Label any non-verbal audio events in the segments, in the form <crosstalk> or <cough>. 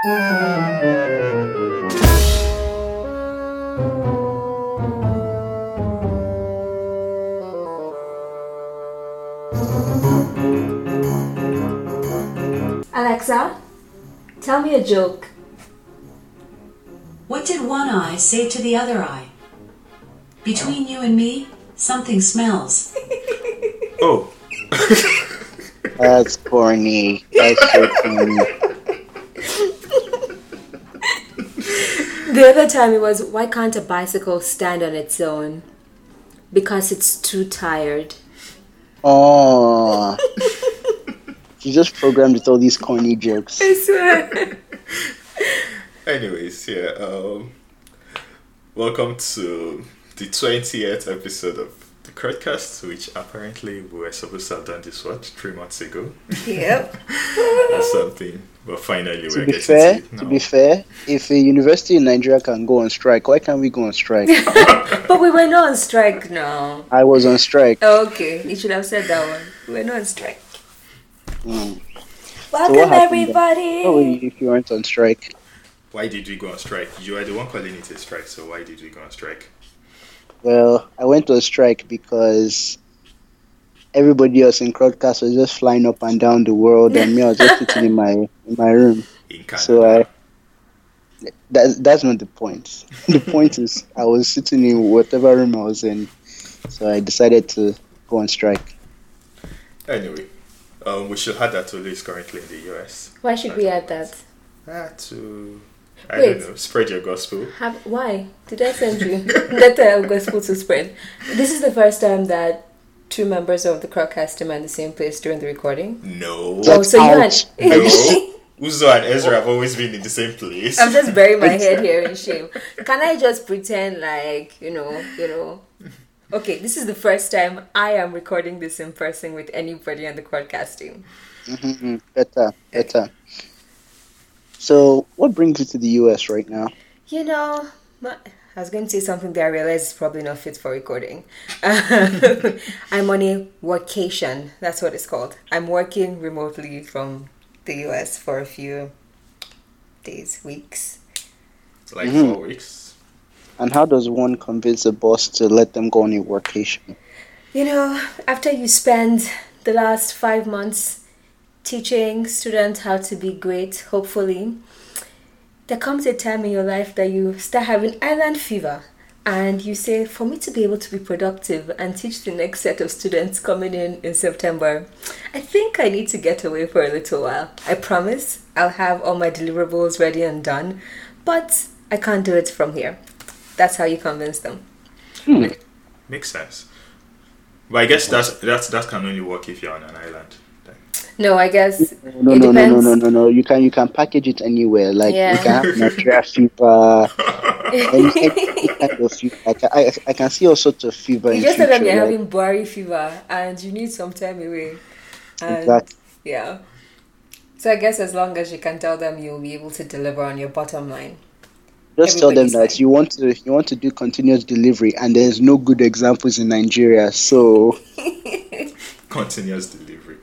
Alexa, tell me a joke. What did one eye say to the other eye? Between you and me, something smells. Oh, That's corny. That's so corny. The other time it was, why can't a bicycle stand on its own? Because it's too tired. Oh. <laughs> you just programmed with all these corny jokes. I swear. anyways, yeah. Um, welcome to the twentieth episode of the Crowdcast, which apparently we were supposed to have done this what three months ago yep. <laughs> or something, but finally To we're be getting fair, to it now. to be fair, if a university in Nigeria can go on strike, why can't we go on strike? <laughs> <laughs> But we were not on strike now. I was on strike. Okay, you should have said that one. We were not on strike. Mm. Welcome, what happened then? everybody. What if you weren't on strike? Why did we go on strike? You are the one calling it a strike, so why did we go on strike? Well, I went on strike because everybody else in Crowdcast was just flying up and down the world, and me, I was just <laughs> sitting in my in my room. In So I. That, that's not the point. <laughs> The point is, I was sitting in whatever room I was in, so I decided to go on strike. Anyway, um, we should have that to is currently in the US. Why should we add that? Ah, to I Wait. don't know, spread your gospel. Have, why? Did I send you <laughs> letter of gospel to spread? This is the first time that two members of the Crowdcast team are in the same place during the recording. No. Get oh, so you out. and No. <laughs> Uzo and Ezra have always been in the same place. I'm just burying my head <laughs> here in shame. Can I just pretend like you know, you know? Okay, this is the first time I am recording this in person with anybody on the Crowdcast team. hmm Better, better. So, what brings you to the US right now? You know, my, I was going to say something that I realized is probably not fit for recording. <laughs> I'm on a workation. That's what it's called. I'm working remotely from the US for a few days, weeks. like Mhm. four weeks. And how does one convince a boss to let them go on a workation? You know, after you spend the last five months teaching students how to be great, hopefully, there comes a time in your life that you start having island fever. And you say, for me to be able to be productive and teach the next set of students coming in in September, I think I need to get away for a little while. I promise I'll have all my deliverables ready and done, but I can't do it from here. That's how you convince them. hmm. Makes sense. But I guess that's that's that can only work if you're on an island. Then. No, I guess No, it no, no, no, no, no, no. You can you can package it anywhere. Like Yeah. you can have Nigeria fever, <laughs> any, any kind of fever. I can, I, I can see all sorts of fever. You just said that you're like- having Buhari fever and you need some time away. And Exactly. yeah. So I guess as long as you can tell them you'll be able to deliver on your bottom line. Just tell them that you want to you want to do continuous delivery, and there's no good examples in Nigeria. So <laughs> Continuous delivery.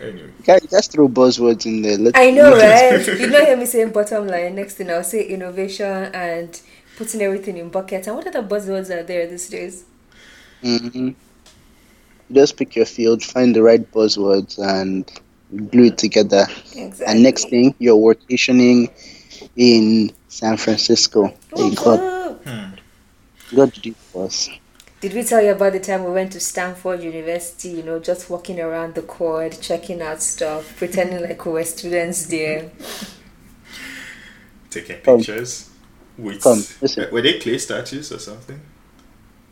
Anyway. you can just throw buzzwords in there. Let's I know, right? you don't hear me saying bottom line. Next thing I'll say innovation and putting everything in buckets. And what other buzzwords are there these days? Mm-hmm. Just pick your field, find the right buzzwords, and glue it together. Exactly. And next thing, you're workationing in San Francisco. Hey, God, Woohoo! God did it for us. Did we tell you about the time we went to Stanford University? You know, just walking around the court, checking out stuff, pretending like we were students there. <laughs> Taking Come. pictures. With Come, were they clay statues or something?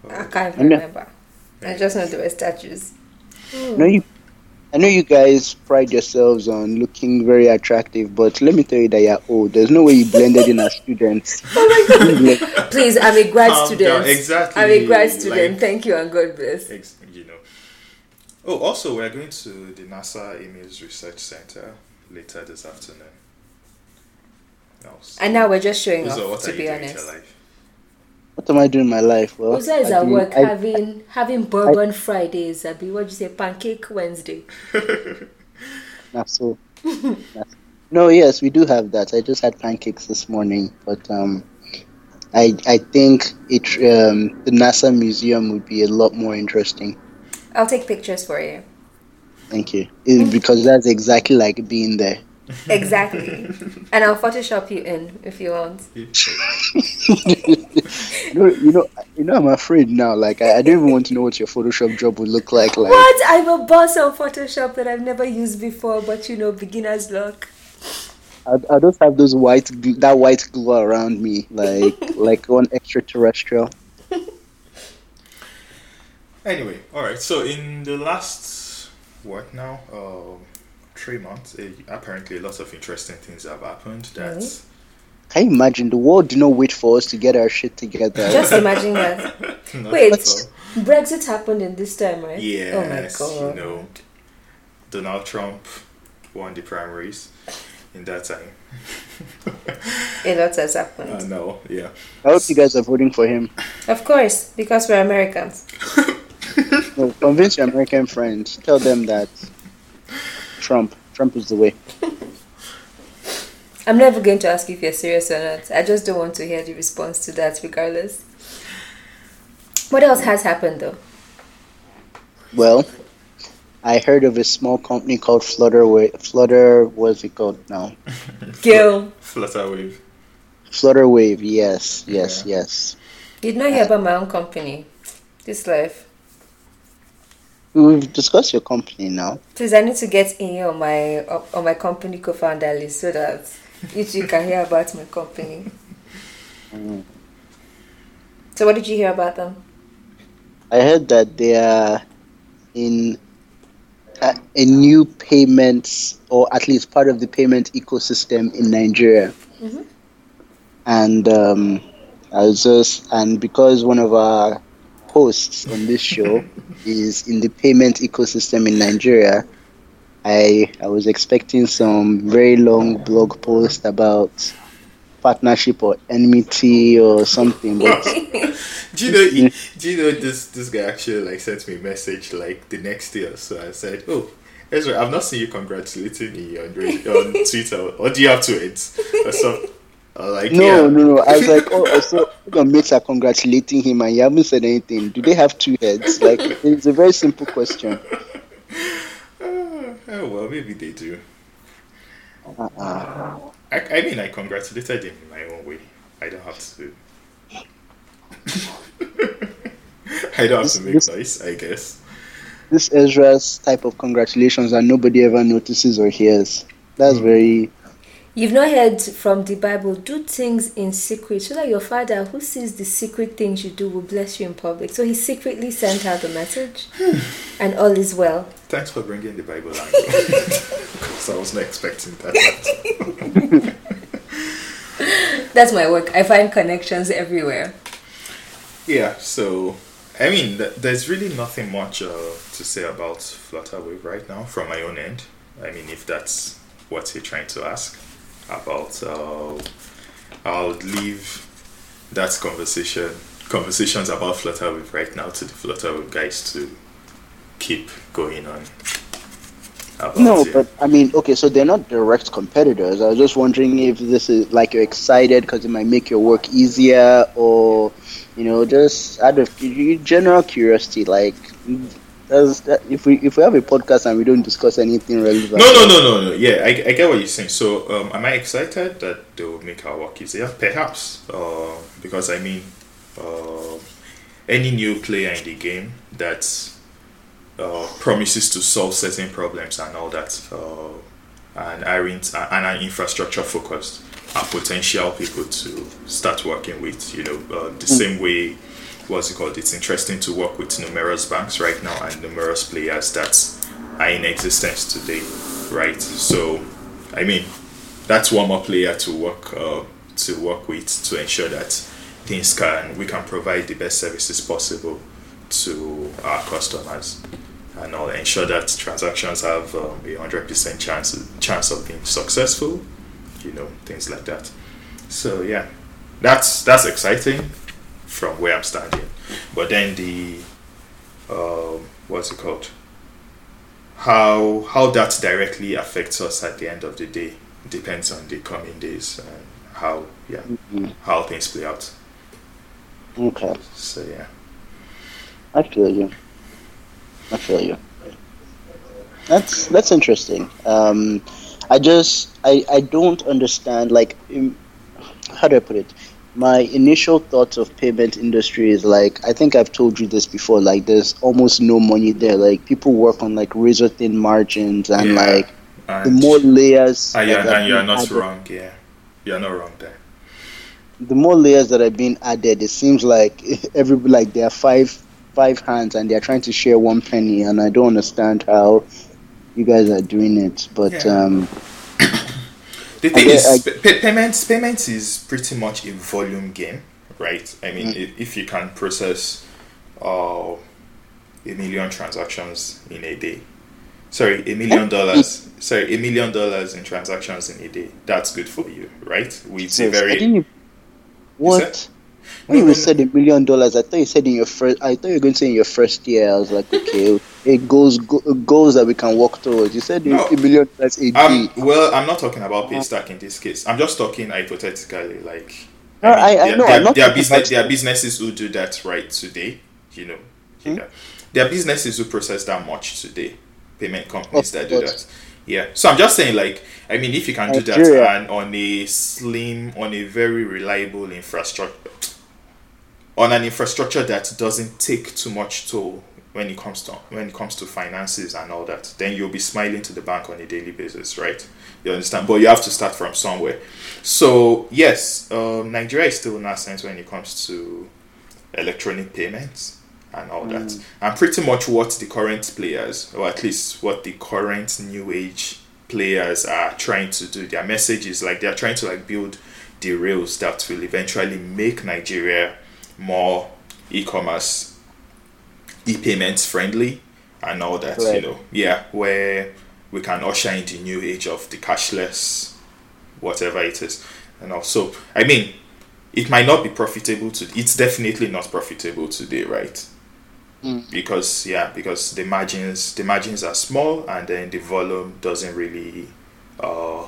I can't I know. remember. I just know they were statues. I know you, I know you guys pride yourselves on looking very attractive, but let me tell you that you're old. There's no way you blended in as students. <laughs> Oh Please, I'm a grad Calm student. down, exactly, I'm a grad student. like- Thank you and God bless. Ex- you know. Oh, also, we're going to the NASA Ames Research Center later this afternoon. Else. And now we're just showing Uzo, off, what to are you be doing with honest. Your life? What am I doing in my life? Well, Uzo is I at do- work I- having having bourbon Fridays. Abi, what do you say? Pancake Wednesday. <laughs> Nah, so, nah. No, yes, we do have that. I just had pancakes this morning, but um, I I think it um, the NASA museum would be a lot more interesting. I'll take pictures for you. Thank you. It- because that's exactly like being there. <laughs> Exactly. and I'll Photoshop you in if you want. <laughs> You know, you know, you know. I'm afraid now. Like I, I don't even want to know what your Photoshop job would look like. Like What? I'm a boss on Photoshop that I've never used before, but you know, beginner's luck. I, I just have those white gl- that white glow around me, like <laughs> like one extraterrestrial. Anyway, all right. So in the last what now? Um, three months. eh, apparently, lots of interesting things have happened. That Really? Can you imagine? The world did not wait for us to get our shit together. Just imagine that. <laughs> Wait, at. Brexit happened in this time, right? Yes, Oh my god. you know, Donald Trump won the primaries in that time. A lot has I happened. know, yeah. I hope you guys are voting for him. Of course, because we're Americans. No, convince your American friends. Tell them that <laughs> Trump, Trump is the way. <laughs> I'm never going to ask if you're serious or not. I just don't want to hear the response to that, regardless. What else has happened, though? Well, I heard of a small company called Flutter. Wa- Flutter, what's it called now? <laughs> Gil, Flutterwave. Flutterwave, Yes, yes, Yeah. yes. did not hear about my own company. This life. We've discussed your company now. Please, I need to get in on my on my company co-founder list so that you two can hear about my company. Mm. So, what did you hear about them? I heard that they are in a, a new payments, or at least part of the payment ecosystem in Nigeria. Mhm. And um, I was just, and because one of our hosts on this show <laughs> is in the payment ecosystem in Nigeria, I I was expecting some very long blog post about partnership or enmity or something, but <laughs> do you know? he- do you know this? This guy actually like sent me a message like the next day or so. I said, "Oh, Ezra, I've not seen you congratulating me on on Twitter. Or do you have tweets or something?" Like, No, yeah. no, no. I was like, oh, <laughs> so your mates are congratulating him, and you haven't said anything. Do they have two heads? Like, it's a very simple question. Oh, <sighs> oh, well, maybe they do. Uh-uh. I, I mean, I congratulated him in my own way. I don't have to. <laughs> I don't have to make This- noise, I guess. This Ezra's type of congratulations that nobody ever notices or hears. That's hmm. very. You've not heard from the Bible, do things in secret so that your father, who sees the secret things you do, will bless you in public. So he secretly sent out the message, and all is well. Thanks for bringing the Bible angle. <laughs> Because I was not expecting that. <laughs> That's my work. I find connections everywhere. Yeah, so I mean, th- there's really nothing much uh, to say about Flutterwave right now from my own end. I mean, if that's what you're trying to ask about, uh, I'll leave that conversation, conversations about Flutterwave right now to the Flutterwave guys to keep going on. About No, it. but I mean, okay, so they're not direct competitors. I was just wondering if this is like you're excited because it might make your work easier, or you know, just out of general curiosity, like. Does that, if we if we have a podcast and we don't discuss anything relevant, No, no, no, no, no. Yeah, I, I get what you're saying. So, um, am I excited that they will make our work easier? Perhaps, uh, because I mean, uh, any new player in the game that uh, promises to solve certain problems and all that, uh, and aren't and are infrastructure focused, are potential people to start working with. You know, uh, the same way. What's it called? It's interesting to work with numerous banks right now and numerous players that are in existence today, right? So, I mean, that's one more player to work uh, to work with to ensure that things can we can provide the best services possible to our customers and all ensure that transactions have um, a hundred percent chance chance of being successful, you know, things like that. So yeah, that's that's exciting from where I'm standing. But then the um, what's it called? How how that directly affects us at the end of the day depends on the coming days and how yeah Mhm. how things play out. Okay. So yeah. I feel you. I feel you. That's that's interesting. Um, I just I I don't understand like um, how do I put it? My initial thoughts of payment industry is like I think I've told you this before. Like there's almost no money there. Like people work on like razor thin margins and Yeah. like the more layers. and, that you're, and you're not added- wrong. Yeah, you're not wrong there. the more layers that are being added, it seems like <laughs> every like there are five five hands and they are trying to share one penny, and I don't understand how you guys are doing it. But Yeah. um, The thing is, I- pa- pa- payments payments is pretty much a volume game, right? I mean, Mm. if, if you can process uh, a million transactions in a day, sorry, a million dollars, sorry, a million dollars in transactions in a day, that's good for you, right? With a Jesus, I very what? When No, you no, said a million dollars, I thought you said in your first. I thought you were going to say in your first year. I was like, okay, <laughs> it goes go, goals that we can work towards. You said No. a million dollars a day. Um, well, I'm not talking about Paystack in this case. I'm just talking hypothetically, like. No, I- I there, know, There, I'm not there are business, there are businesses who do that right today. You know, Hmm? yeah. there are businesses who process that much today. Payment companies that do that. Yeah. So I'm just saying, like, I mean, if you can do that and on a slim, on a very reliable infrastructure, on an infrastructure that doesn't take too much toll when it comes to when it comes to finances and all that, then you'll be smiling to the bank on a daily basis, right? You understand? But you have to start from somewhere. So yes, um, Nigeria is still nascent when it comes to electronic payments and all that. And pretty much what the current players, or at least what the current new age players are trying to do, their message is like they're trying to like build the rails that will eventually make Nigeria more e-commerce, e-payments friendly, and all that. You know, yeah, where we can usher in the new age of the cashless, whatever it is, and also, I mean, it might not be profitable to. It's definitely not profitable today, right? Because yeah, because the margins the margins are small, and then the volume doesn't really. Uh,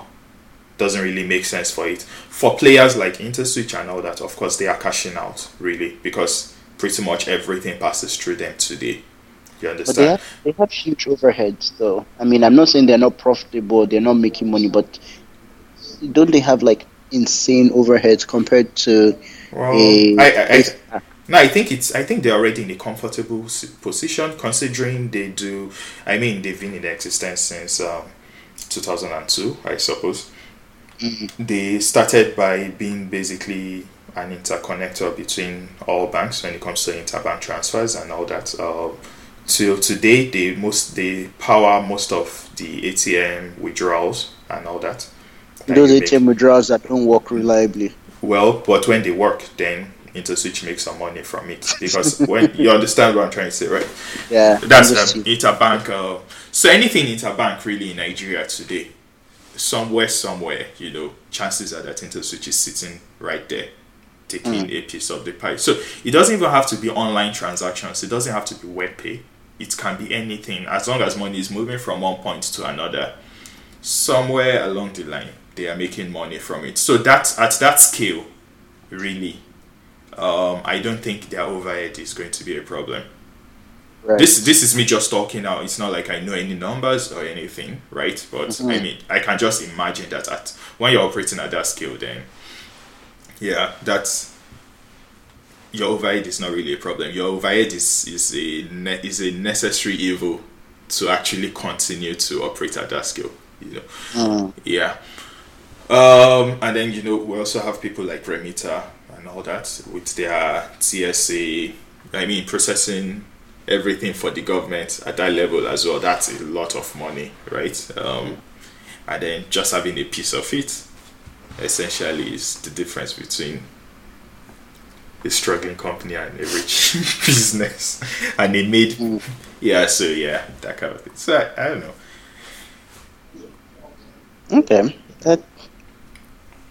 doesn't really make sense for it. For players like InterSwitch and all that, of course, they are cashing out really because pretty much everything passes through them today. You But they have, they have huge overheads, though. I mean, I'm not saying they're not profitable, they're not making money, but don't they have like insane overheads compared to Well, a? I, I, I, no, I think it's. I think they're already in a comfortable position considering they do. I mean, they've been in existence since um, 2002, I suppose. They started by being basically an interconnector between all banks when it comes to interbank transfers and all that. Uh, till today, they most they power most of the ATM withdrawals and all that. that those you make. ATM withdrawals that don't work reliably. Well, but when they work, then InterSwitch makes some money from it because when <laughs> you understand what I'm trying to say, right? Yeah, That's um, interbank. Uh, so anything interbank really in Nigeria today, somewhere, somewhere, you know, chances are that InterSwitch is sitting right there, taking a piece of the pie. So it doesn't even have to be online transactions. It doesn't have to be web pay. It can be anything as long as money is moving from one point to another. Somewhere along the line, they are making money from it. So that at that scale, really, um, I don't think their overhead is going to be a problem Right. this this is me just talking now. It's not like I know any numbers or anything, right? But I mean, I can just imagine that at when you're operating at that scale, then yeah, that's your overhead is not really a problem. Your overhead is is a ne- is a necessary evil to actually continue to operate at that scale. You know, Mm. yeah. Um, and then you know we also have people like Remita and all that with their TSA. I mean, processing everything for the government at that level as well. That's a lot of money, right? Um, and then just having a piece of it, essentially, is the difference between a struggling company and a rich <laughs> business. And they made, yeah. So yeah, that kind of thing. So I, I don't know. Okay. That,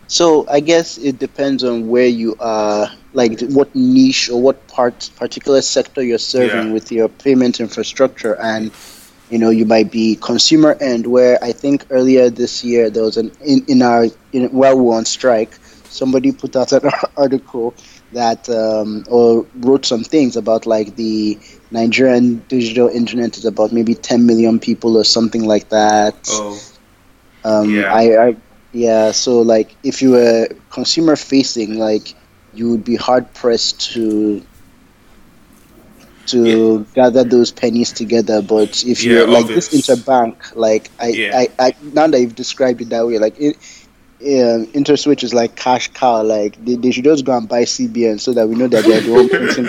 so I guess it depends on where you are, like what niche or what part, particular sector you're serving Yeah. with your payment infrastructure, and you know, you might be consumer end, where I think earlier this year there was an in, in our in, while we were on strike, somebody put out an <laughs> article that um, or wrote some things about like the Nigerian digital internet is about maybe 10 million people or something like that. Oh, Um, Yeah. I, I yeah. So like, if you were consumer facing, like, you would be hard pressed to to gather those pennies together. But if Yeah, you're like this interbank, like I, Yeah. I, I, now that you've described it that way, like it. Um, InterSwitch is like cash cow. Like they, they should just go and buy CBN so that we know that they're the one printing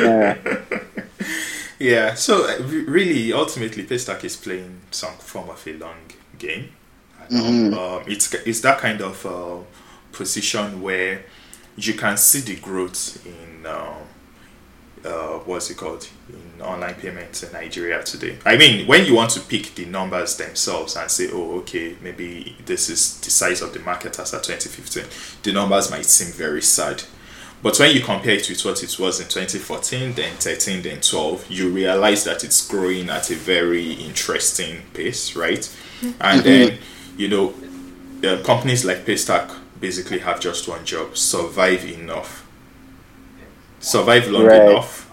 <laughs> yeah. So uh, really, ultimately, Paystack is playing some form of a long game. Know. Um, it's it's that kind of uh, position where you can see the growth in uh, uh, what's it called in online payments in Nigeria today. I mean, when you want to pick the numbers themselves and say, oh, okay, maybe this is the size of the market as at 2015, the numbers might seem very sad. But when you compare it with what it was in 2014, then 13, then 12, you realize that it's growing at a very interesting pace, right? And then, you know, the companies like Paystack basically have just one job survive enough. Survive long Right. enough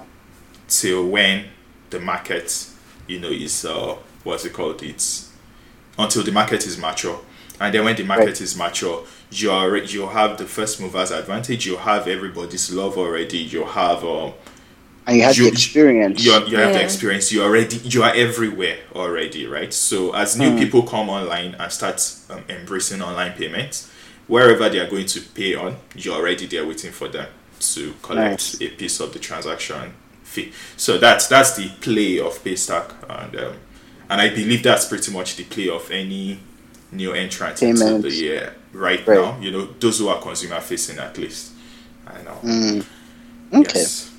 till when the market, you know, is, uh, what's it called? It's until the market is mature. And then when the market Right. is mature, you are you have the first movers advantage. You have everybody's love already. You have um, And you have You- the experience. you, you have the experience. You already you are everywhere already, right? So as new people come online and start um, embracing online payments, wherever they are going to pay on, you're already there waiting for them to collect Nice. a piece of the transaction fee. So that's that's the play of Paystack, and um, and I believe that's pretty much the play of any new entrant into the year right, Right. now. You know, those who are consumer facing at least. I know. Mm. Okay. Yes.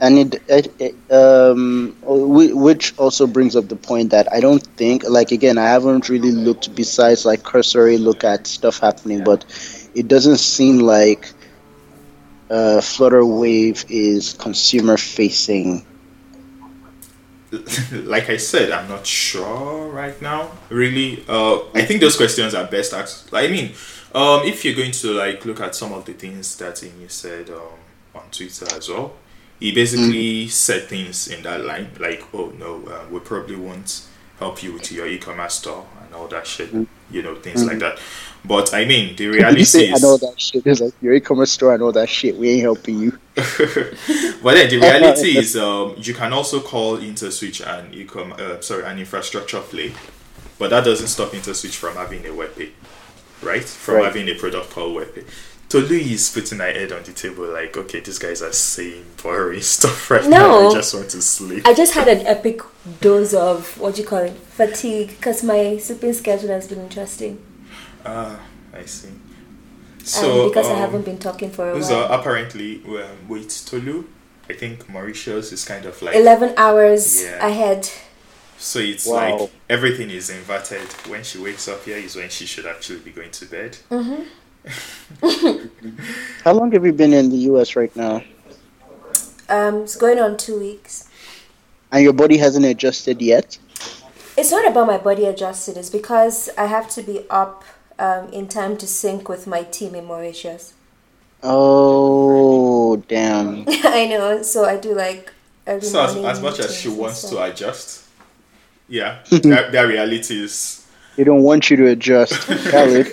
And it, it, um whi- which also brings up the point that I don't think like again I haven't really looked besides like cursory look at stuff happening but it doesn't seem like uh, Flutterwave is consumer facing <laughs> like I said, I'm not sure right now. Really, uh, I think those questions are best asked. I mean, um, if you're going to like look at some of the things that Inu said um, on Twitter as well, he basically said things in that line like, "Oh no, uh, we probably won't help you with your e-commerce store and all that shit." You know, things like that. But I mean, the you reality say is, and all that shit is like your e-commerce store and all that shit we ain't helping you <laughs> but then the reality <laughs> is, um, you can also call InterSwitch an ecom, uh, sorry, an infrastructure play, but that doesn't stop InterSwitch from having a WebPay, right? From Right. having a product called WebPay. Tolu is putting her head on the table, like, okay, these guys are saying boring <laughs> stuff right now. I just want to sleep. I just had an epic dose of what do you call it fatigue because my sleeping schedule has been interesting. Ah, I see. and So because I um, haven't been talking for a while. So while. apparently, um, with Tolu, I think Mauritius is kind of like 11 hours Yeah. ahead. So it's Wow. like everything is inverted. When she wakes up here is when she should actually be going to bed. <laughs> how long have you been in the US right now Um, it's going on two weeks. and your body hasn't adjusted yet It's not about my body adjusted. It's because I have to be up um, in time to sync with my team in Mauritius. oh damn <laughs> I know, so I do like early So as, as much as she wants to adjust, yeah, <laughs> that, that reality is they don't want you to adjust Khaled.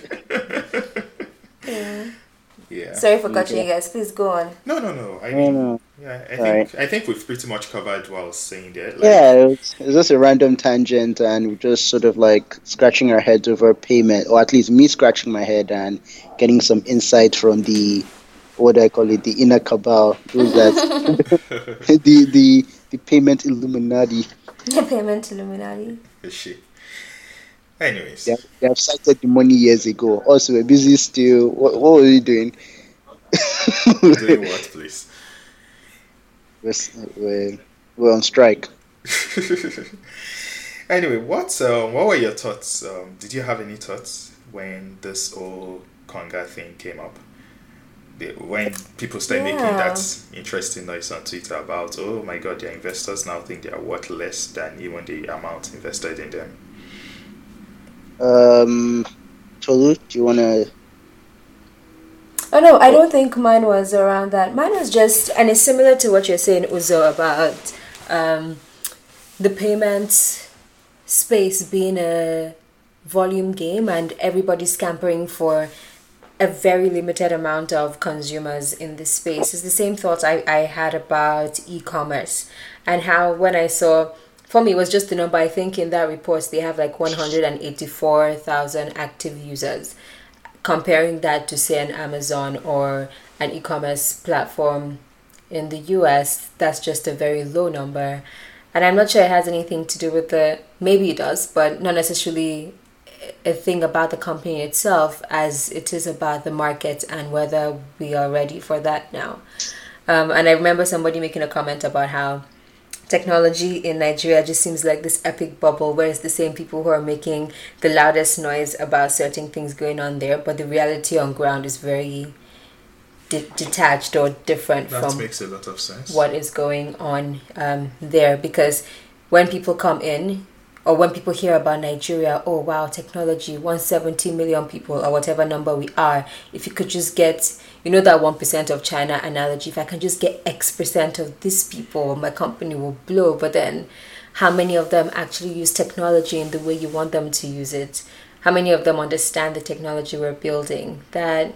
Yeah. yeah. <laughs> Sorry for catching Okay. you guys. Please go on. no, no, no. I I mean, know. yeah, I Alright. think I think we've pretty much covered what I was saying there. Like, Yeah, it's, it's just a random tangent, and we're just sort of like scratching our heads over payment, or at least me scratching my head and getting some insight from the what do I call it, the inner cabal, those that <laughs> <laughs> the the the payment Illuminati. The payment Illuminati. is she? Anyways, They have, they have cited the money years ago. Also, we're busy still. What, what were you doing? doing what, <laughs> please? we're, we're, we're on strike. <laughs> anyway, what um, what were your thoughts? Um, did you have any thoughts when this whole Konga thing came up? when people start making that interesting noise on Twitter about, oh my god, their investors now think they are worth less than even the amount invested in them. Um, Tolu, do you want to? Oh no, I don't think mine was around that. Mine was just, and it's similar to what you're saying, Uzo, about um, the payment space being a volume game and everybody scampering for a very limited amount of consumers in this space. It's the same thoughts I, I had about e commerce and how when I saw, for me, it was just the number. I think in that report they have like 184,000 active users comparing that to say an Amazon or an e-commerce platform in the US, that's just a very low number. And I'm not sure it has anything to do with the maybe it does, but not necessarily a thing about the company itself as it is about the market and whether we are ready for that now. Um, and I remember somebody making a comment about how technology in Nigeria just seems like this epic bubble where it's the same people who are making the loudest noise about certain things going on there, but the reality on ground is very de- detached or different That from makes a lot of sense. what is going on um, there because when people come in or when people hear about Nigeria, oh wow, technology, 170 million people or whatever number we are, if you could just get, you know, that 1% of China analogy, if I can just get X percent of these people, my company will blow. But then, how many of them actually use technology in the way you want them to use it? How many of them understand the technology we're building? That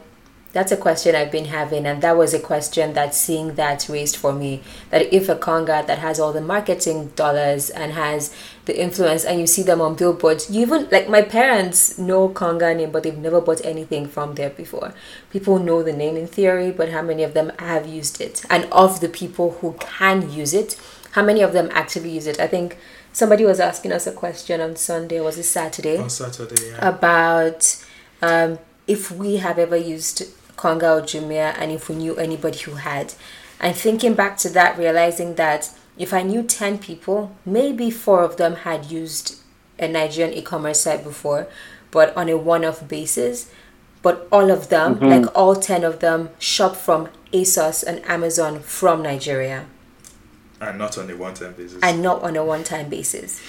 that's a question I've been having, and that was a question that seeing that raised for me. That if a Konga that has all the marketing dollars and has the influence, and you see them on billboards, you even like my parents know Konga name, but they've never bought anything from there before. People know the name in theory, but how many of them have used it? And of the people who can use it, how many of them actually use it? I think somebody was asking us a question on Sunday, or was it Saturday? On Saturday, yeah. about um, if we have ever used Konga or Jumia and if we knew anybody who had. And thinking back to that, realizing that if I knew 10 people, maybe four of them had used a Nigerian e commerce site before, but on a one off basis. But all of them, mm-hmm. like all 10 of them, shop from ASOS and Amazon from Nigeria and not on a one-time basis. and not on a one time basis.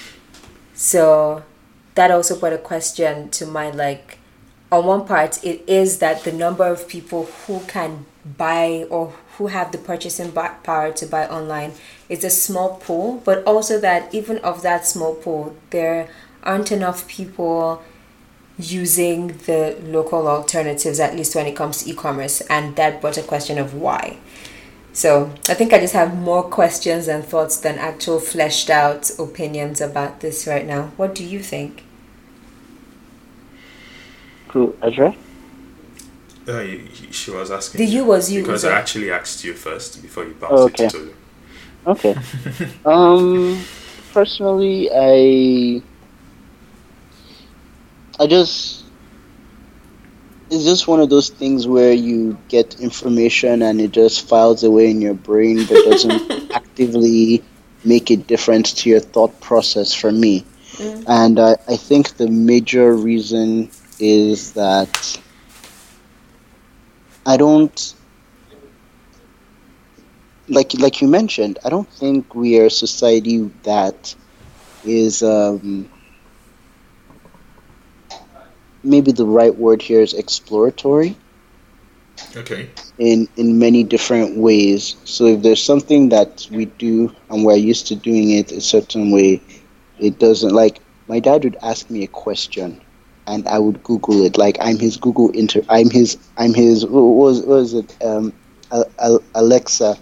So that also put a question to mind like on one part it is that the number of people who can buy or who have the purchasing power to buy online is a small pool but also that even of that small pool there aren't enough people using the local alternatives at least when it comes to e-commerce and that brought a question of why so I think I just have more questions and thoughts than actual fleshed out opinions about this right now. What do you think? Cool, Ezra? Uh, he- he- she was asking. The you was you, because Uzo. I actually asked you first before you bounced Oh, okay. it to Tolu. Okay. <laughs> um, personally, I, I just, it's just one of those things where you get information and it just files away in your brain, but doesn't <laughs> actively make a difference to your thought process. For me, and I, I think the major reason is that I don't like like you mentioned, I don't think we are a society that is um, maybe the right word here is exploratory Okay. in in many different ways. So if there's something that we do and we're used to doing it a certain way, it doesn't like my dad would ask me a question and I would Google it. Like I'm his Google inter I'm his I'm his what was what was it um Al- Al- Alexa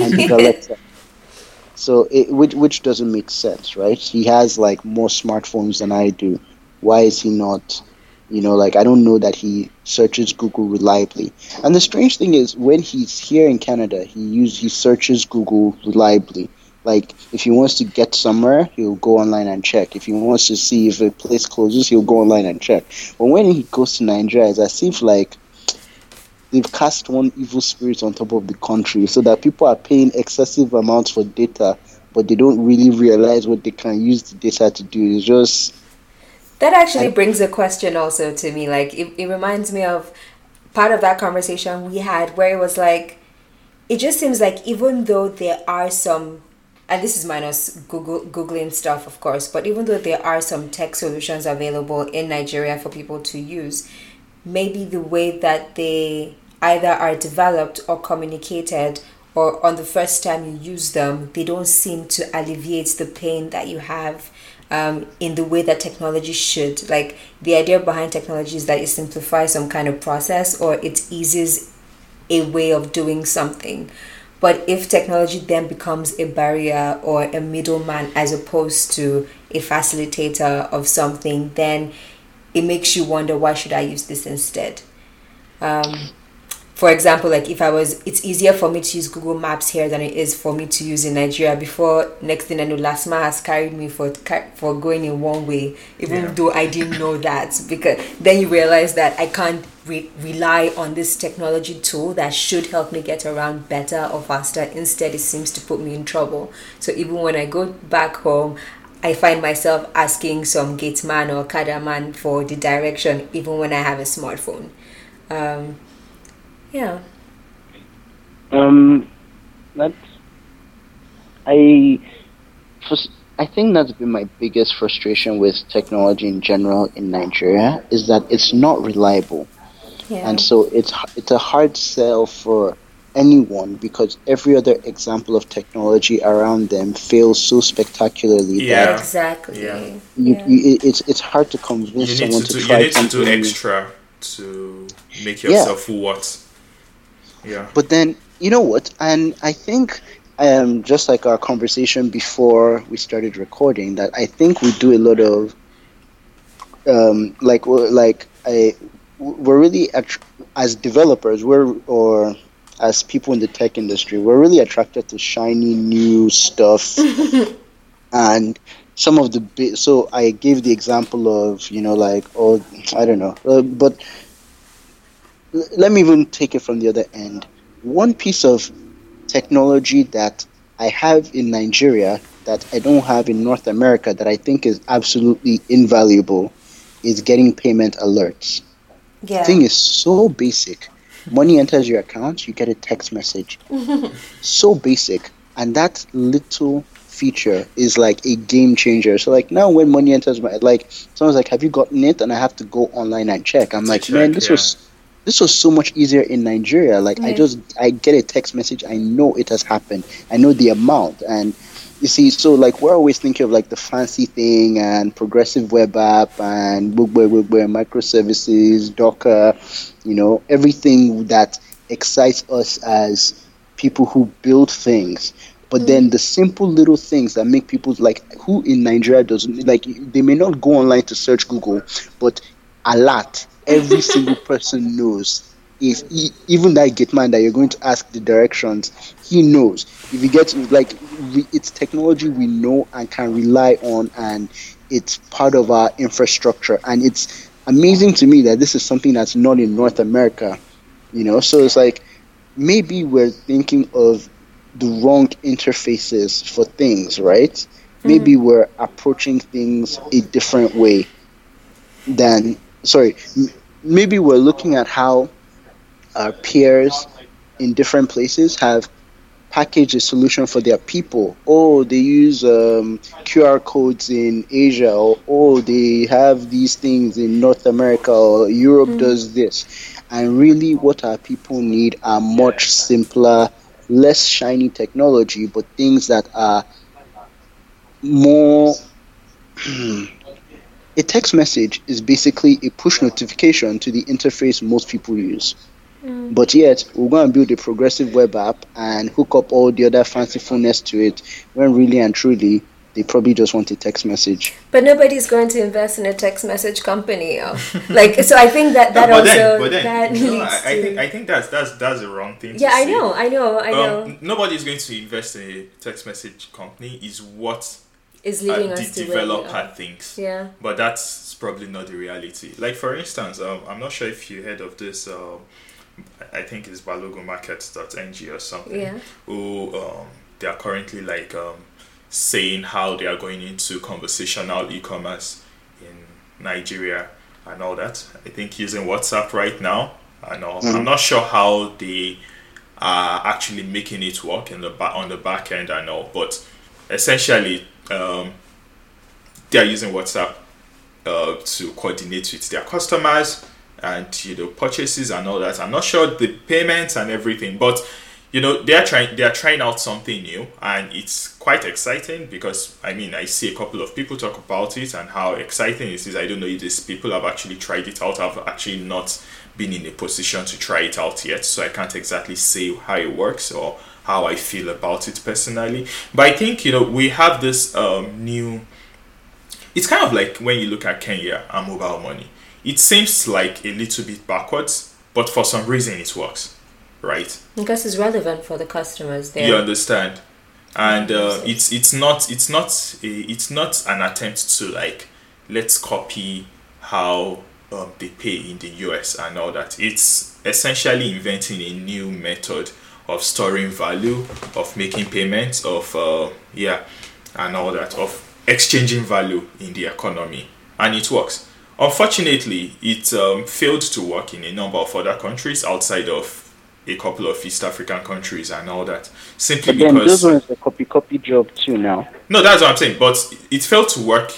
I'm <laughs> Alexa. So it, which which doesn't make sense, right? He has like more smartphones than I do. Why is he not? You know, like I don't know that he searches Google reliably. And the strange thing is, when he's here in Canada, he use he searches Google reliably. Like if he wants to get somewhere, he'll go online and check. If he wants to see if a place closes, he'll go online and check. But when he goes to Nigeria, it's as if like they've cast one evil spirit on top of the country, so that people are paying excessive amounts for data, but they don't really realize what they can use the data to do. It's just That actually brings a question also to me. Like, it, it reminds me of part of that conversation we had where it was like, it just seems like even though there are some and this is minus Google googling stuff, of course. But even though there are some tech solutions available in Nigeria for people to use, maybe the way that they either are developed or communicated, or on the first time you use them, they don't seem to alleviate the pain that you have um, in the way that technology should. Like the idea behind technology is that it simplifies some kind of process or it eases a way of doing something. But if technology then becomes a barrier or a middleman as opposed to a facilitator of something, then it makes you wonder why should I use this instead? Um, for example, like if I was, it's easier for me to use Google Maps here than it is for me to use in Nigeria. Before next thing I know, LASTMA has carried me for for going in one way, even yeah. though I didn't know that. Because then you realize that I can't re- rely on this technology tool that should help me get around better or faster. Instead, it seems to put me in trouble. So even when I go back home, I find myself asking some gate man or kada man for the direction, even when I have a smartphone. Um, yeah. Um, that's I. I think that's been my biggest frustration with technology in general in Nigeria is that it's not reliable, yeah. and so it's it's a hard sell for anyone because every other example of technology around them fails so spectacularly yeah. that exactly yeah. You, yeah. You, it's it's hard to convince someone to, to, try you need something. to do extra to make yourself yeah. what yeah. But then you know what? And I think um, just like our conversation before we started recording, that I think we do a lot of um, like like I we're really as developers we're or as people in the tech industry we're really attracted to shiny new stuff <laughs> and some of the so I gave the example of you know like oh I don't know uh, but let me even take it from the other end. One piece of technology that I have in Nigeria that I don't have in North America that I think is absolutely invaluable is getting payment alerts. Yeah. The thing is so basic. Money enters your account, you get a text message. <laughs> so basic. And that little feature is like a game changer. So like now when money enters my like someone's like, Have you gotten it? And I have to go online and check. I'm like, check, man, this yeah. was this was so much easier in Nigeria. Like I just I get a text message, I know it has happened. I know the amount and you see, so like we're always thinking of like the fancy thing and progressive web app and microservices, Docker, you know, everything that excites us as people who build things. But mm. then the simple little things that make people like who in Nigeria doesn't like they may not go online to search Google, but a lot every <laughs> single person knows. Is he, even that gate man that you're going to ask the directions he knows. If you get like we, it's technology we know and can rely on and it's part of our infrastructure. And it's amazing to me that this is something that's not in north america you know? So it's like maybe we're thinking of the wrong interfaces for things right? Mm-hmm. maybe we're approaching things a different way than sorry, maybe we're looking at how our peers in different places have packaged a solution for their people. Oh, they use um, QR codes in Asia, or oh, they have these things in North America, or Europe mm. does this. And really, what our people need are much simpler, less shiny technology, but things that are more <clears throat> A text message is basically a push notification to the interface most people use. Mm. But yet, we're going to build a progressive web app and hook up all the other fancifulness to it when really and truly they probably just want a text message. But nobody's going to invest in a text message company. like so I think that that <laughs> no, also then, then, that no, I, I, think I think that's that's that's the wrong thing Yeah, I say. know, I know, I know. Um, nobody's going to invest in a text message company is what is leading uh, us the to developer thinks. Yeah. But that's probably not the reality. Like for instance, um, I'm not sure if you heard of this. Um, I think it's balogomarkets.ng or something. Yeah. Who um, they are currently like um, saying how they are going into conversational e-commerce in Nigeria and all that. I think using WhatsApp right now. I know. I'm not sure how they are actually making it work in the back on the back end. I know, but essentially, um, they are using WhatsApp uh, to coordinate with their customers and you know purchases and all that. I'm not sure the payments and everything, but you know they are trying they are trying out something new and it's quite exciting because I mean I see a couple of people talk about it and how exciting it is. I don't know if these people have actually tried it out. I've actually not been in a position to try it out yet, so I can't exactly say how it works or how I feel about it personally. But I think you know we have this um, new. It's kind of like when you look at Kenya and mobile money. It seems like a little bit backwards, but for some reason it works, right? Because it's relevant for the customers there. You understand, and uh, it's it's not it's not a, it's not an attempt to like let's copy how um, they pay in the US and all that. It's essentially inventing a new method of storing value, of making payments, of uh, yeah, and all that, of exchanging value in the economy, and it works. Unfortunately, it um, failed to work in a number of other countries outside of a couple of East African countries and all that. Simply But then because those ones a copy copy job too now. no, that's what I'm saying. But it failed to work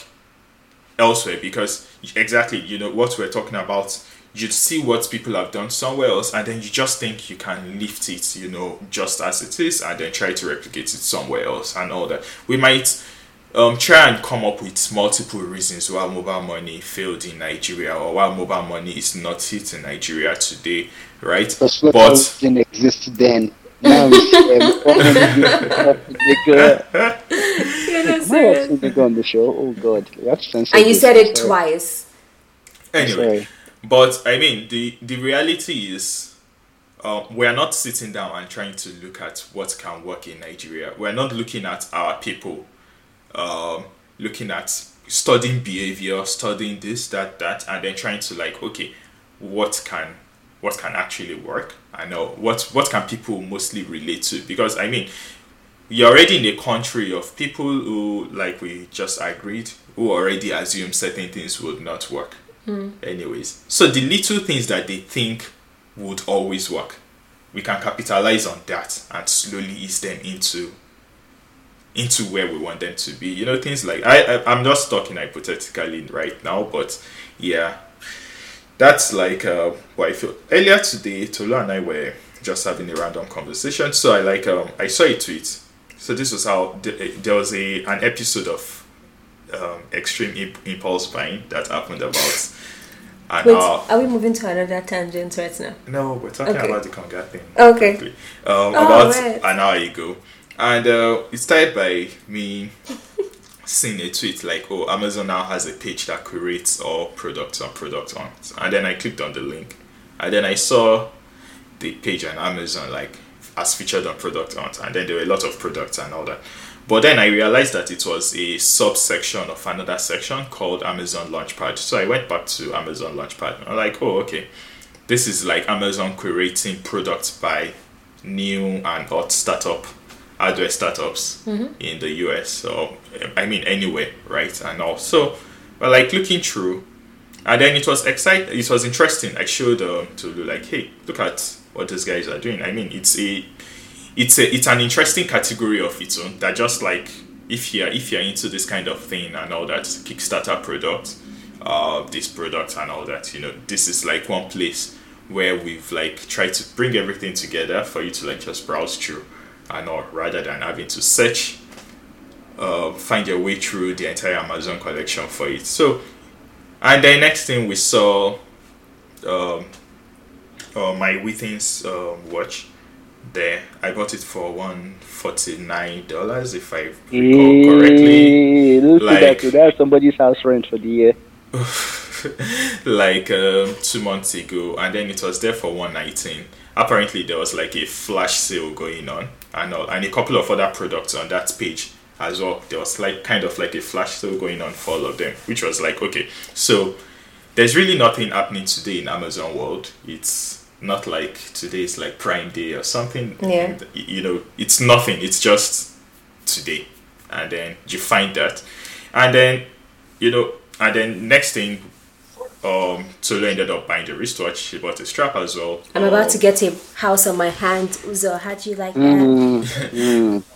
elsewhere because exactly, you know, what we're talking about. You see what people have done somewhere else, and then you just think you can lift it, you know, just as it is, and then try to replicate it somewhere else and all that. We might um, try and come up with multiple reasons why mobile money failed in Nigeria or why mobile money is not hit in Nigeria today, right? Because But else didn't exist then. Now it's um, <laughs> 400 nigga. You're not Why else serious. did they go on the show? Oh god, we have to And you said it Sorry. twice. anyway, Sorry. But I mean, the the reality is, uh, we are not sitting down and trying to look at what can work in Nigeria. We're not looking at our people, um, looking at studying behavior, studying this, that, that, and then trying to like, okay, what can what can actually work? I know what what can people mostly relate to because I mean, you're already in a country of people who, like we just agreed, who already assume certain things would not work. Anyways, so the little things that they think would always work, we can capitalize on that and slowly ease them into into where we want them to be. You know, things like I, I I'm just talking hypothetically right now, but yeah, that's like uh, what I feel. Earlier today, Tolu and I were just having a random conversation. So I like um I saw a tweet. So this was how th- there was a an episode of um, extreme impulse buying that happened about an Wait, hour. are we moving to another tangent right now? No, we're talking Okay. about the Konga thing. Okay. Um, Oh, about right. an hour ago. And uh, it started by me <laughs> seeing a tweet like, oh, Amazon now has a page that curates all products and Product Hunt. And then I clicked on the link. And then I saw the page on Amazon like as featured on Product Hunt and then there were a lot of products and all that. But then I realized that it was a subsection of another section called Amazon Launchpad. So I went back to Amazon Launchpad. I'm like, oh okay. This is like Amazon curating products by new and hot startup hardware startups in the US or I mean anywhere, right? And also but like looking through and then it was exciting it was interesting. I showed um, to like, hey, look at what these guys are doing. I mean it's a it's a it's an interesting category of its own that just like if you're if you're into this kind of thing and all that Kickstarter product, uh this product and all that, you know, this is like one place where we've like tried to bring everything together for you to like just browse through and all rather than having to search uh, find your way through the entire Amazon collection for it. So and the next thing we saw um, uh, my Withings um, watch there. I got it for one forty nine dollars if I recall correctly. Hey, at Like- that. That's somebody's house rent for the year. <laughs> like um, two months ago, and then it was there for one nineteen. Apparently, there was like a flash sale going on, and all, and a couple of other products on that page as well. There was like kind of like a flash sale going on for all of them, which was like okay, so there's really nothing happening today in Amazon world. It's not like today is like Prime Day or something. Yeah. You know, it's nothing. It's just today, and then you find that, and then you know, and then next thing, Um, Tolu ended up buying the wristwatch. She bought a strap as well. I'm about Um, to get a house on my hand. Uzo, how do you like that? Mm, mm, <laughs>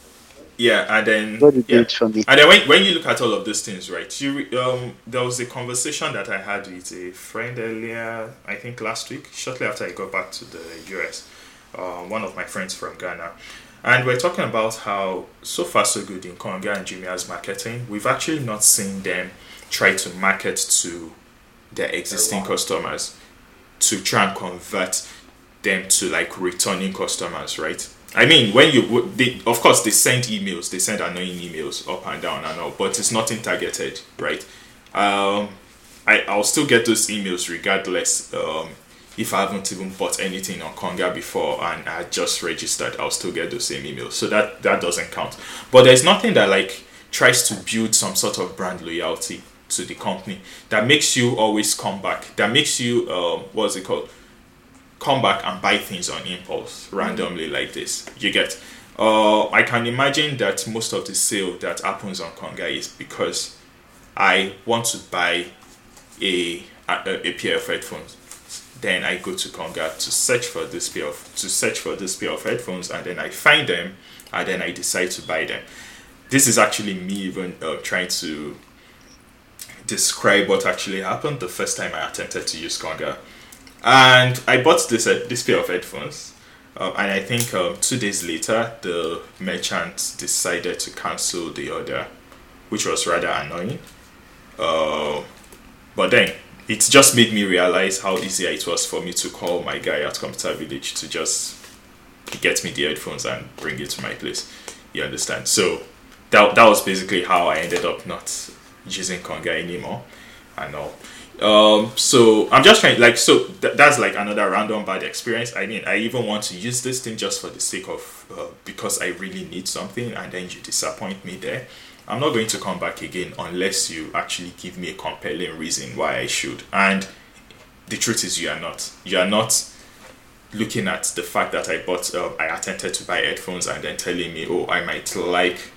Yeah, and then yeah. for me. And then when, when you look at all of those things, right? You um there was a conversation that I had with a friend earlier, I think last week, shortly after I got back to the US. Uh, one of my friends from Ghana, and we're talking about how so far so good in Konga and Jumia's marketing. We've actually not seen them try to market to their existing customers to try and convert them to like returning customers, right? I mean, when you they, of course they send emails, they send annoying emails up and down and all, but it's nothing targeted, right? Um, I I'll still get those emails regardless. Um, if I haven't even bought anything on Konga before and I just registered, I'll still get those same emails. So that that doesn't count. But there's nothing that like tries to build some sort of brand loyalty to the company that makes you always come back. That makes you um, what's it called? Come back and buy things on impulse randomly like this. You get. Uh, I can imagine that most of the sale that happens on Konga is because I want to buy a, a a pair of headphones. Then I go to Konga to search for this pair of to search for this pair of headphones, and then I find them, and then I decide to buy them. This is actually me even uh, trying to describe what actually happened the first time I attempted to use Konga and I bought this uh, this pair of headphones. Uh, and I think um, two days later, the merchant decided to cancel the order, which was rather annoying. Uh, but then it just made me realize how easy it was for me to call my guy at Computer Village to just get me the headphones and bring it to my place. You understand? So that, that was basically how I ended up not using Konga anymore and all. Um, so I'm just trying, like, so th- that's like another random bad experience. I mean, I even want to use this thing just for the sake of uh, because I really need something, and then you disappoint me there. I'm not going to come back again unless you actually give me a compelling reason why I should. And the truth is, you are not. You are not looking at the fact that I bought, uh, I attempted to buy headphones, and then telling me, oh, I might like,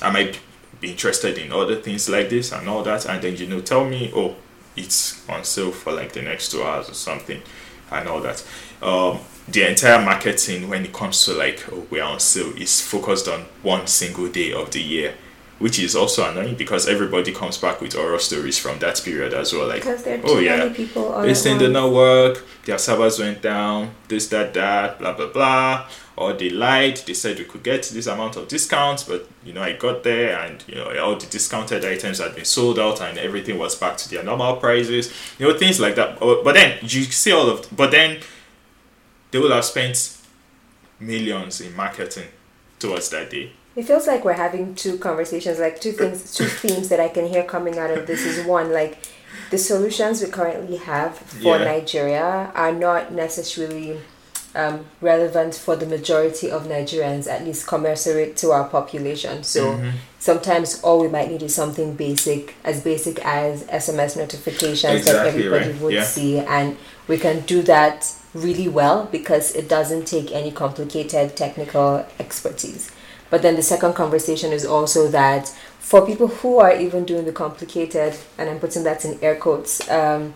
I might be interested in other things like this and all that, and then you know, tell me, oh, it's on sale for like the next two hours or something and all that. Um, the entire marketing when it comes to like oh, we're on sale is focused on one single day of the year which is also annoying because everybody comes back with horror stories from that period as well like Because there are oh yeah people this thing did not work their servers went down this that that blah blah blah or they lied they said we could get this amount of discounts but you know i got there and you know all the discounted items had been sold out and everything was back to their normal prices you know things like that. But, but then you see all of but then they will have spent millions in marketing towards that day It feels like we're having two conversations, like two things, two themes that I can hear coming out of this is one, like the solutions we currently have for Yeah. Nigeria are not necessarily um, relevant for the majority of Nigerians, at least commensurate to our population. So Mhm. sometimes all we might need is something basic, as basic as SMS notifications that everybody right. would Yeah. see, and we can do that really well because it doesn't take any complicated technical expertise. But then the second conversation is also that for people who are even doing the complicated, and I'm putting that in air quotes, um,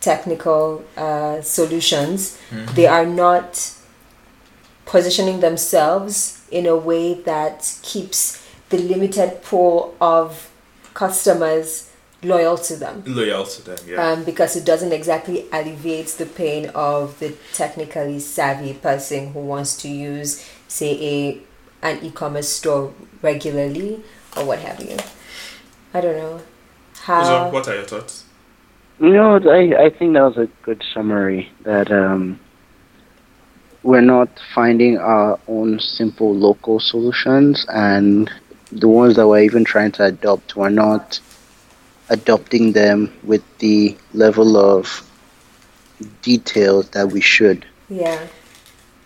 technical uh, solutions, they are not positioning themselves in a way that keeps the limited pool of customers loyal to them. Loyal to them yeah. Um, because it doesn't exactly alleviate the pain of the technically savvy person who wants to use say a an e-commerce store regularly or what have you. I don't know. How so what are your thoughts? You know, I, I think that was a good summary that um, we're not finding our own simple local solutions, and the ones that we're even trying to adopt, we're not adopting them with the level of detail that we should. yeah.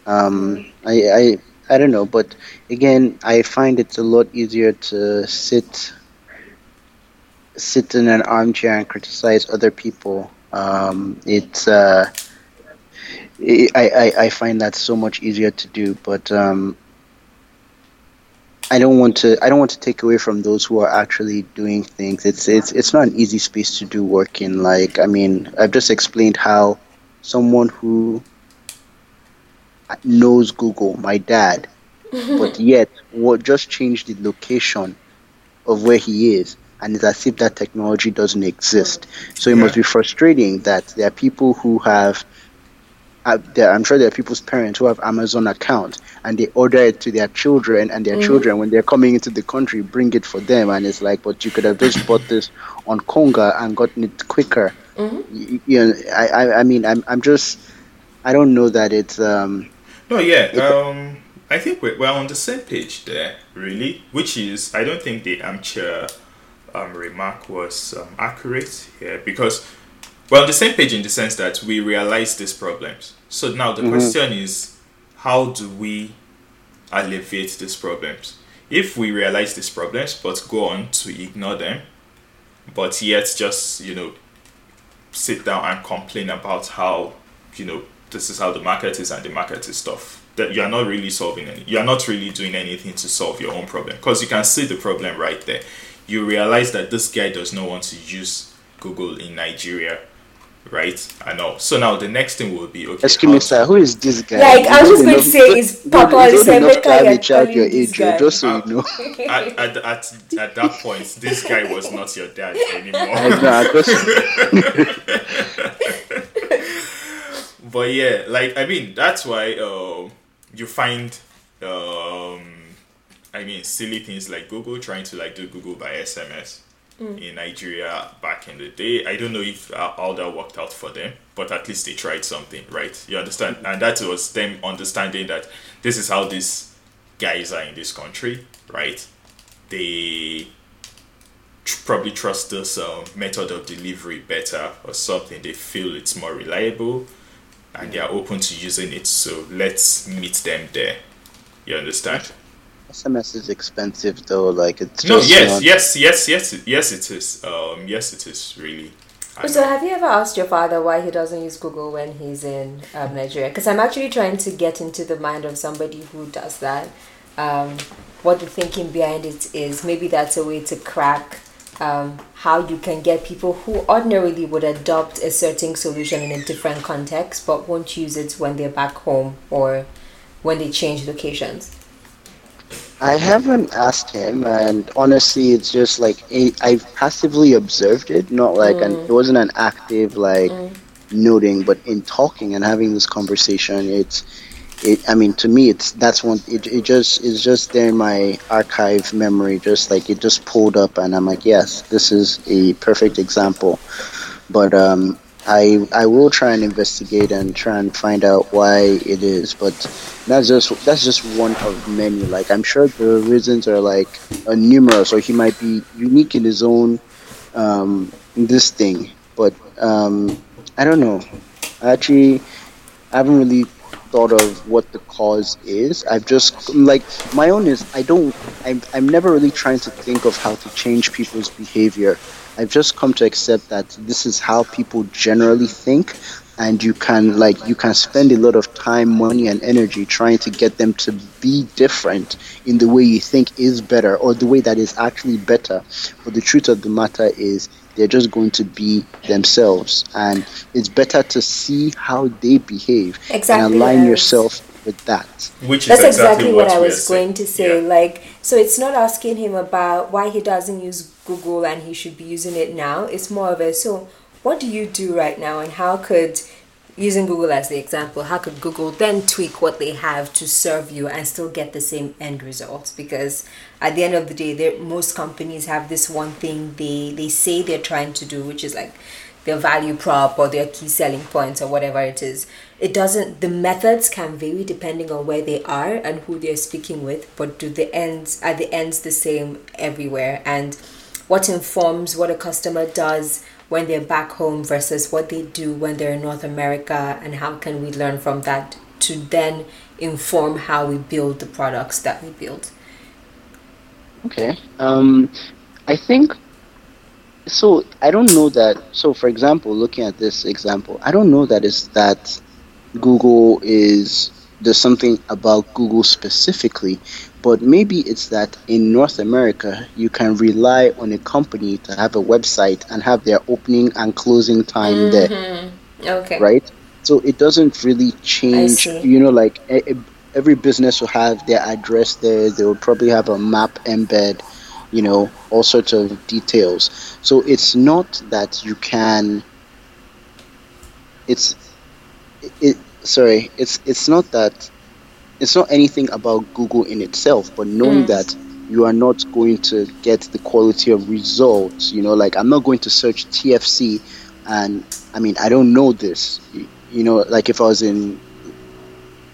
Um, I, I I don't know, but again, I find it's a lot easier to sit sit in an armchair and criticize other people. Um, it's uh, I, I I find that so much easier to do, but um, I don't want to I don't want to take away from those who are actually doing things. It's it's it's not an easy space to do work in. Like I mean, I've just explained how someone who knows Google, my dad, <laughs> but yet what just changed the location of where he is and it's as if that technology doesn't exist. So it Yeah. must be frustrating that there are people who have uh, there, I'm sure there are people's parents who have Amazon account and they order it to their children, and their children, when they're coming into the country, bring it for them, and it's like, but you could have just bought this on Konga and gotten it quicker. Y- You know, I, I, I mean, I'm, I'm just, I don't know that it's, um, No, yeah. Um, I think we're, we're on the same page there, really. Which is, I don't think the armchair um, remark was um, accurate here because we're on the same page in the sense that we realize these problems. So now the question is, how do we alleviate these problems? If we realize these problems but go on to ignore them, but yet just you know sit down and complain about how you know this is how the market is and the market is tough that you are not really solving any you are not really doing anything to solve your own problem because you can see the problem right there you realize that this guy does not want to use google in nigeria right i know so now the next thing will be okay excuse me, sir, who is this guy? Like, I was just going to say, is you Papa don't- you don't Olisemeka to have a you're child your age, just so Ah. you know. <laughs> <laughs> at, at, at, at that point this guy was not your dad I anymore know, I just- but yeah, like I mean, that's why uh, you find, um, I mean, silly things like Google trying to like do Google by SMS in Nigeria back in the day. I don't know if uh, all that worked out for them, but at least they tried something, right? You understand? And that was them understanding that this is how these guys are in this country, right? They probably trust this um, method of delivery better or something. They feel it's more reliable and they are open to using it. So let's meet them there. You understand? SMS is expensive though, like it's No, just yes, not- yes, yes, yes, yes, it is. Um, yes, it is really. I So, know. have you ever asked your father why he doesn't use Google when he's in um, Nigeria? Because I'm actually trying to get into the mind of somebody who does that. Um, what the thinking behind it is. Maybe that's a way to crack um, how you can get people who ordinarily would adopt a certain solution in a different context but won't use it when they're back home or when they change locations. I haven't asked him, and honestly, it's just like I've passively observed it, not like an, it wasn't an active like noting, but in talking and having this conversation, it's it. I mean, to me, it's that's one. It, it just is just there in my archive memory, just like it just pulled up, and I'm like, yes, this is a perfect example. But um, I I will try and investigate and try and find out why it is, but that's just that's just one of many. Like I'm sure the reasons are like uh, numerous, or he might be unique in his own um, this thing. But um, I don't know. I actually, I haven't really thought of what the cause is. I've just like my own is I don't. I'm I'm never really trying to think of how to change people's behavior. I've just come to accept that this is how people generally think and you can like you can spend a lot of time money and energy trying to get them to be different in the way you think is better or the way that is actually better but the truth of the matter is they're just going to be themselves and it's better to see how they behave Exactly and align what yourself with that Which is That's exactly, exactly, what, I was going to say. Yeah. Like, so it's not asking him about why he doesn't use Google and he should be using it now. It's more of a so, what do you do right now, and how could using Google as the example, how could Google then tweak what they have to serve you and still get the same end result? Because at the end of the day, most companies have this one thing they they say they're trying to do, which is like their value prop or their key selling points or whatever it is. It doesn't. The methods can vary depending on where they are and who they're speaking with, but do the ends are the ends the same everywhere? And what informs what a customer does when they're back home versus what they do when they're in North America, and how can we learn from that to then inform how we build the products that we build? Okay. Um, I think. So I don't know that. So for example, looking at this example, I don't know that is that Google is there's something about Google specifically, but maybe it's that in North America you can rely on a company to have a website and have their opening and closing time there, Mm-hmm. Okay. right? So it doesn't really change. You know, like every business will have their address there. They will probably have a map embed. You know, all sorts of details. So it's not that you can. It's it sorry it's it's not that it's not anything about google in itself but knowing Mm. that you are not going to get the quality of results you know like i'm not going to search tfc and i mean i don't know this. You, you know like if i was in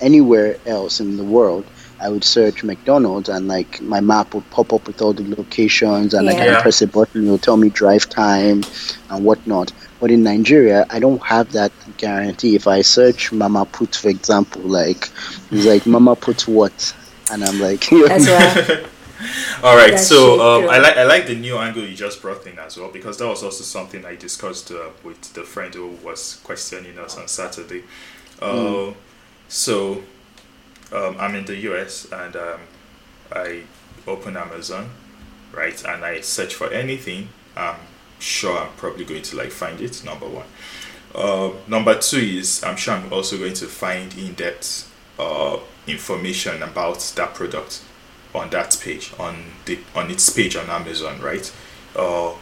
anywhere else in the world i would search mcdonald's and like my map would pop up with all the locations and like i press a button it'll tell me drive time and whatnot but in Nigeria, I don't have that guarantee. If I search Mama Put, for example, like it's like Mama Put what, and I'm like, <laughs> As well. <laughs> All right, That's so um. I like I like the new angle you just brought in as well because that was also something I discussed uh, with the friend who was questioning us on Saturday. Uh, So um, I'm in the US and um, I open Amazon, right, and I search for anything. Sure I'm probably going to like find it. Number one. Uh, number two is I'm sure I'm also going to find in-depth uh, information about that product on that page on the on its page on Amazon, right? Uh,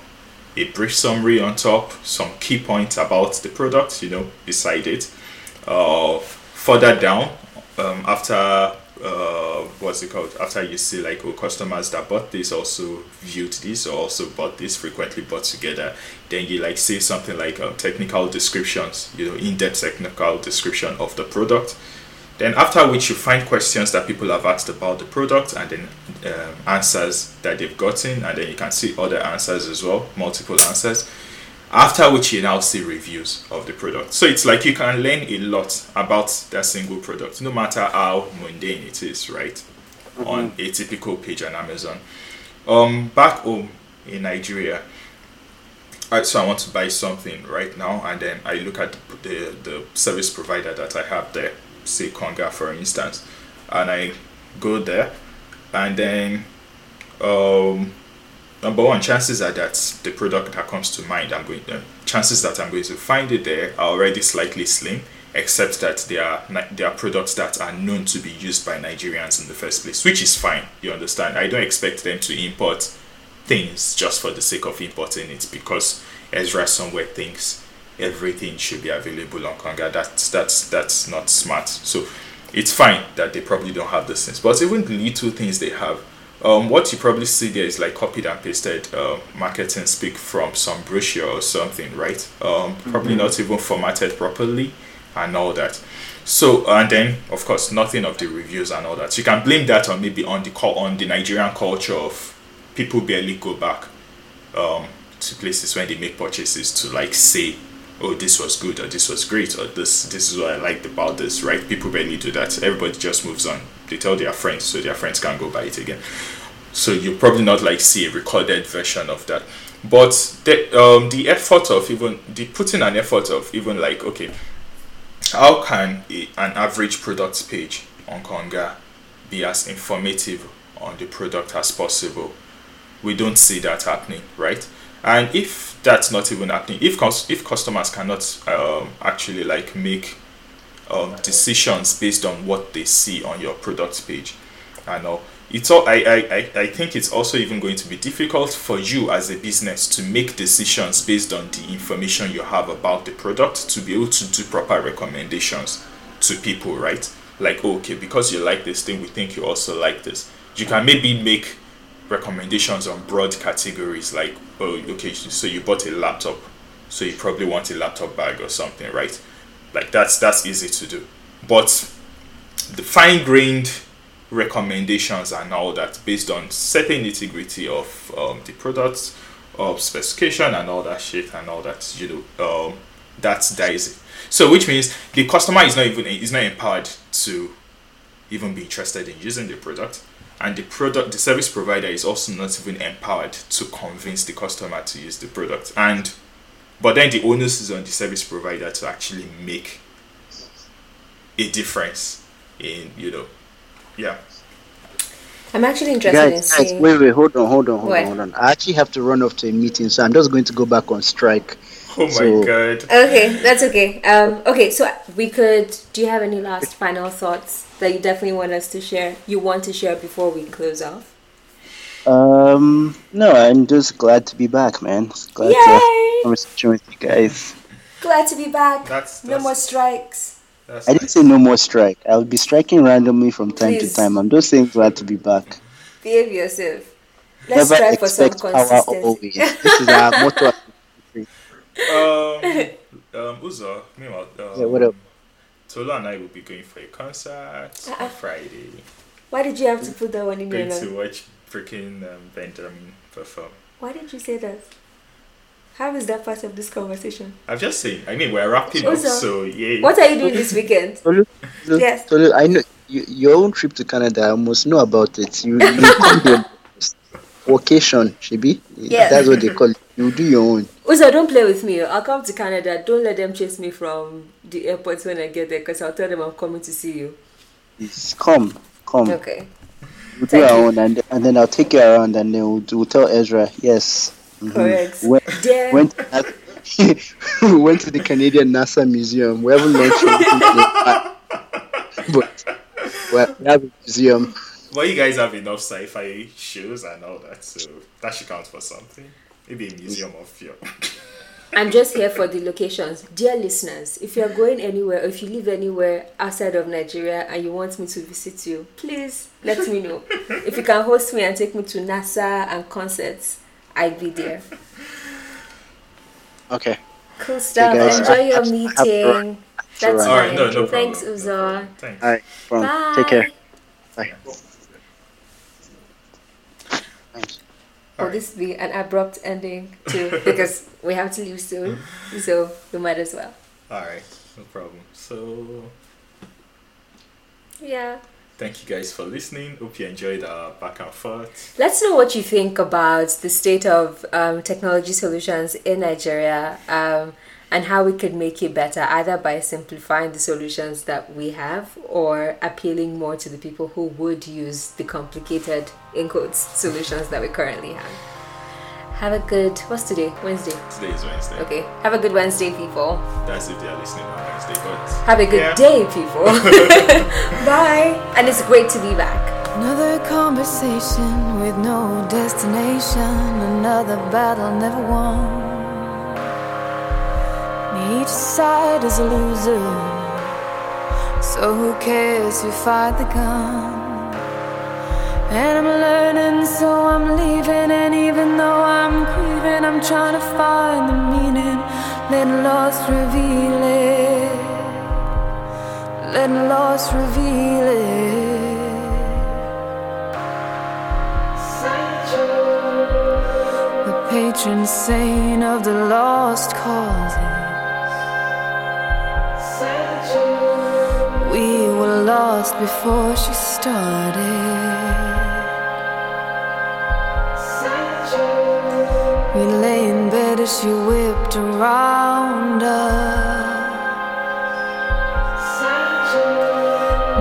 a brief summary on top, some key points about the product, you know, beside it. Uh, further down, um, after uh, what's it called? After you see like oh, customers that bought this also viewed this or also bought this frequently bought together, then you like say something like um, technical descriptions, you know, in-depth technical description of the product. Then after which you find questions that people have asked about the product and then um, answers that they've gotten and then you can see other answers as well, multiple answers. After which you now see reviews of the product. So it's like you can learn a lot about that single product, no matter how mundane it is, right? On a typical page on Amazon. Um, back home in Nigeria, Alright, so I want to buy something right now, and then I look at the, the, the service provider that I have there, say Konga for instance, and I go there, and then um, number one, chances are that the product that comes to mind, I'm going to, chances that I'm going to find it there are already slightly slim, except that they are they are products that are known to be used by Nigerians in the first place, which is fine. You understand? I don't expect them to import things just for the sake of importing it because Ezra somewhere thinks everything should be available on Konga. That's that's that's not smart. So it's fine that they probably don't have those things, but even the little things they have. Um, what you probably see there is like copied and pasted uh, marketing speak from some brochure or something, right? Um, probably not even formatted properly and all that. So and then of course nothing of the reviews and all that. You can blame that on maybe on the cul- on the Nigerian culture of people barely go back um, to places when they make purchases to like say, oh this was good or this was great or this this is what I liked about this. Right? People barely do that. Everybody just moves on. They tell their friends so their friends can go buy it again. So you probably not like see a recorded version of that. But the um the effort of even the putting an effort of even like okay how can a, an average product page on Konga be as informative on the product as possible? We don't see that happening, right? And if that's not even happening, if if customers cannot um, actually like make um, decisions based on what they see on your product page, I know it's all. I, I, I think it's also even going to be difficult for you as a business to make decisions based on the information you have about the product to be able to do proper recommendations to people, right? Like, okay, because you like this thing, we think you also like this. You can maybe make recommendations on broad categories like, oh, okay, so you bought a laptop, so you probably want a laptop bag or something, right? Like that's that's easy to do, but the fine-grained recommendations and all that based on certain nitty-gritty of um, the products of specification and all that shit and all that you know um, that's dicey so which means the customer is not even is not empowered to even be interested in using the product. And the product the service provider is also not even empowered to convince the customer to use the product. And but then the onus is on the service provider to actually make a difference in you know, yeah. I'm actually interested in Guys, guys, seeing. wait, wait, hold on, hold on, hold What? on, hold on. I actually have to run off to a meeting, so I'm just going to go back on strike. Oh my So- god. Okay, that's okay. Um, okay, so we could. Do you have any last final thoughts that you definitely want us to share? You want to share before we close off? Um, no, I'm just glad to be back, man. Glad to have a conversation with you guys. Glad to be back. That's, no more strikes. That's I didn't nice. say no more strike. I'll be striking randomly from time Please. to time. I'm just saying glad to be back. Behave yourself. Let's Never strive for some expect power consistency. always. This is our motto. <laughs> Um, um, Uzo, meanwhile, um, Yeah, what up? Tolu and I will be going for a concert Uh-uh. on Friday. Why did you have to put that one in your Going to watch freaking um, Benjamin perform. Why did you say that? How is that part of this conversation? I'm just saying. I mean, we're wrapping up, so yeah. What are you doing this weekend? <laughs> Tolu, Tolu, Yes. Tolu, I know you, your own trip to Canada. I must know about it. You, you come there. Vacation, Shibi. Yes. That's what they call it. You do your own. Uzo, don't play with me. I'll come to Canada. Don't let them chase me from the airport when I get there because I'll tell them I'm coming to see you. It's come, come. Okay. We'll do Thank our you. own, and, and then I'll take you around, and then we'll, we'll tell Ezra, yes. mhm. Correct. When, There. went, <laughs> we went to the Canadian NASA Museum. We haven't launched anything yet, but well, we have a museum. Well, you guys have enough sci-fi shows and all that, so that should count for something. Maybe a museum of film. I'm just here for the locations. Dear listeners, if you're going anywhere or if you live anywhere outside of Nigeria and you want me to visit you, please let me know. if you can host me and take me to NASA and concerts, I'd be there. Okay. Cool stuff. guys, Enjoy I your have I meeting. run. That's all right, no, no problem. Thanks, no Uzo. problem. Thanks. All right. Bye. take care. Bye. Thanks. Will this be an abrupt ending too? <laughs> because we have to leave soon, so we might as well. All right, no problem. So, Yeah. thank you guys for listening. Hope you enjoyed our back and forth. Let's know what you think about the state of um, technology solutions in Nigeria um, and how we could make it better, either by simplifying the solutions that we have or appealing more to the people who would use the complicated, in quotes, solutions that we currently have. Have a good, what's today? Wednesday. Today is Wednesday. Okay. Have a good Wednesday, people. That's if they are listening on Wednesday, but Have a good Yeah. day, people. <laughs> <laughs> Bye. And it's great to be back. Another conversation with no destination, another battle never won. Each side is a loser, so who cares who fight the gun? And I'm learning, so I'm leaving, and even though I'm grieving, I'm trying to find the meaning. Letting loss reveal it. Letting loss reveal it. The patron saint of the lost causes. Lost before she started. We lay in bed as she whipped around us.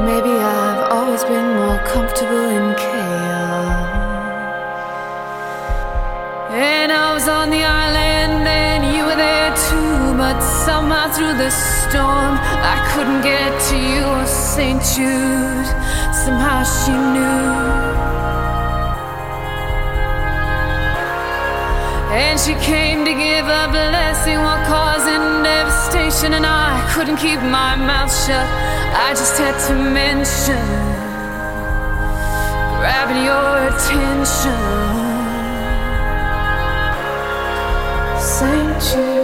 Maybe I've always been more comfortable in chaos. And I was on the island, But somehow through the storm, I couldn't get to you or St. Jude. Somehow she knew. And she came to give a blessing while causing devastation. And I couldn't keep my mouth shut. I just had to mention grabbing your attention. Saint Jude,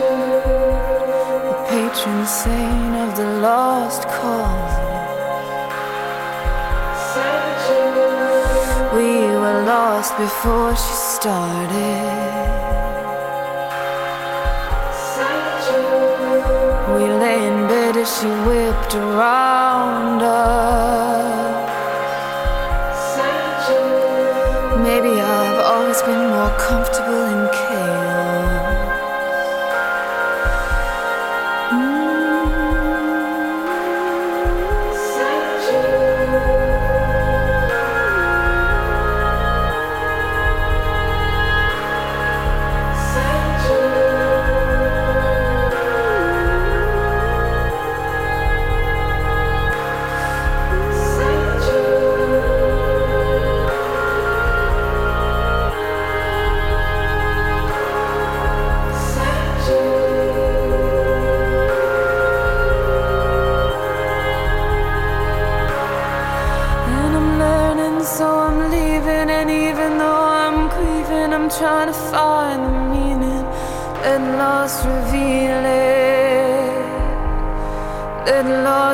patron saint of the lost cause. We were lost before she started. We lay in bed as she whipped around us. Maybe I've always been more comfortable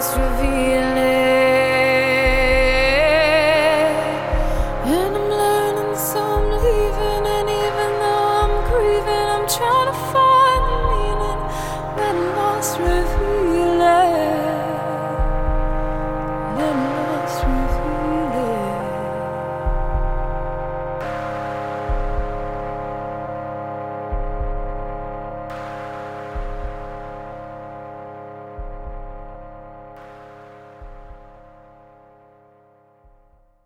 Let lost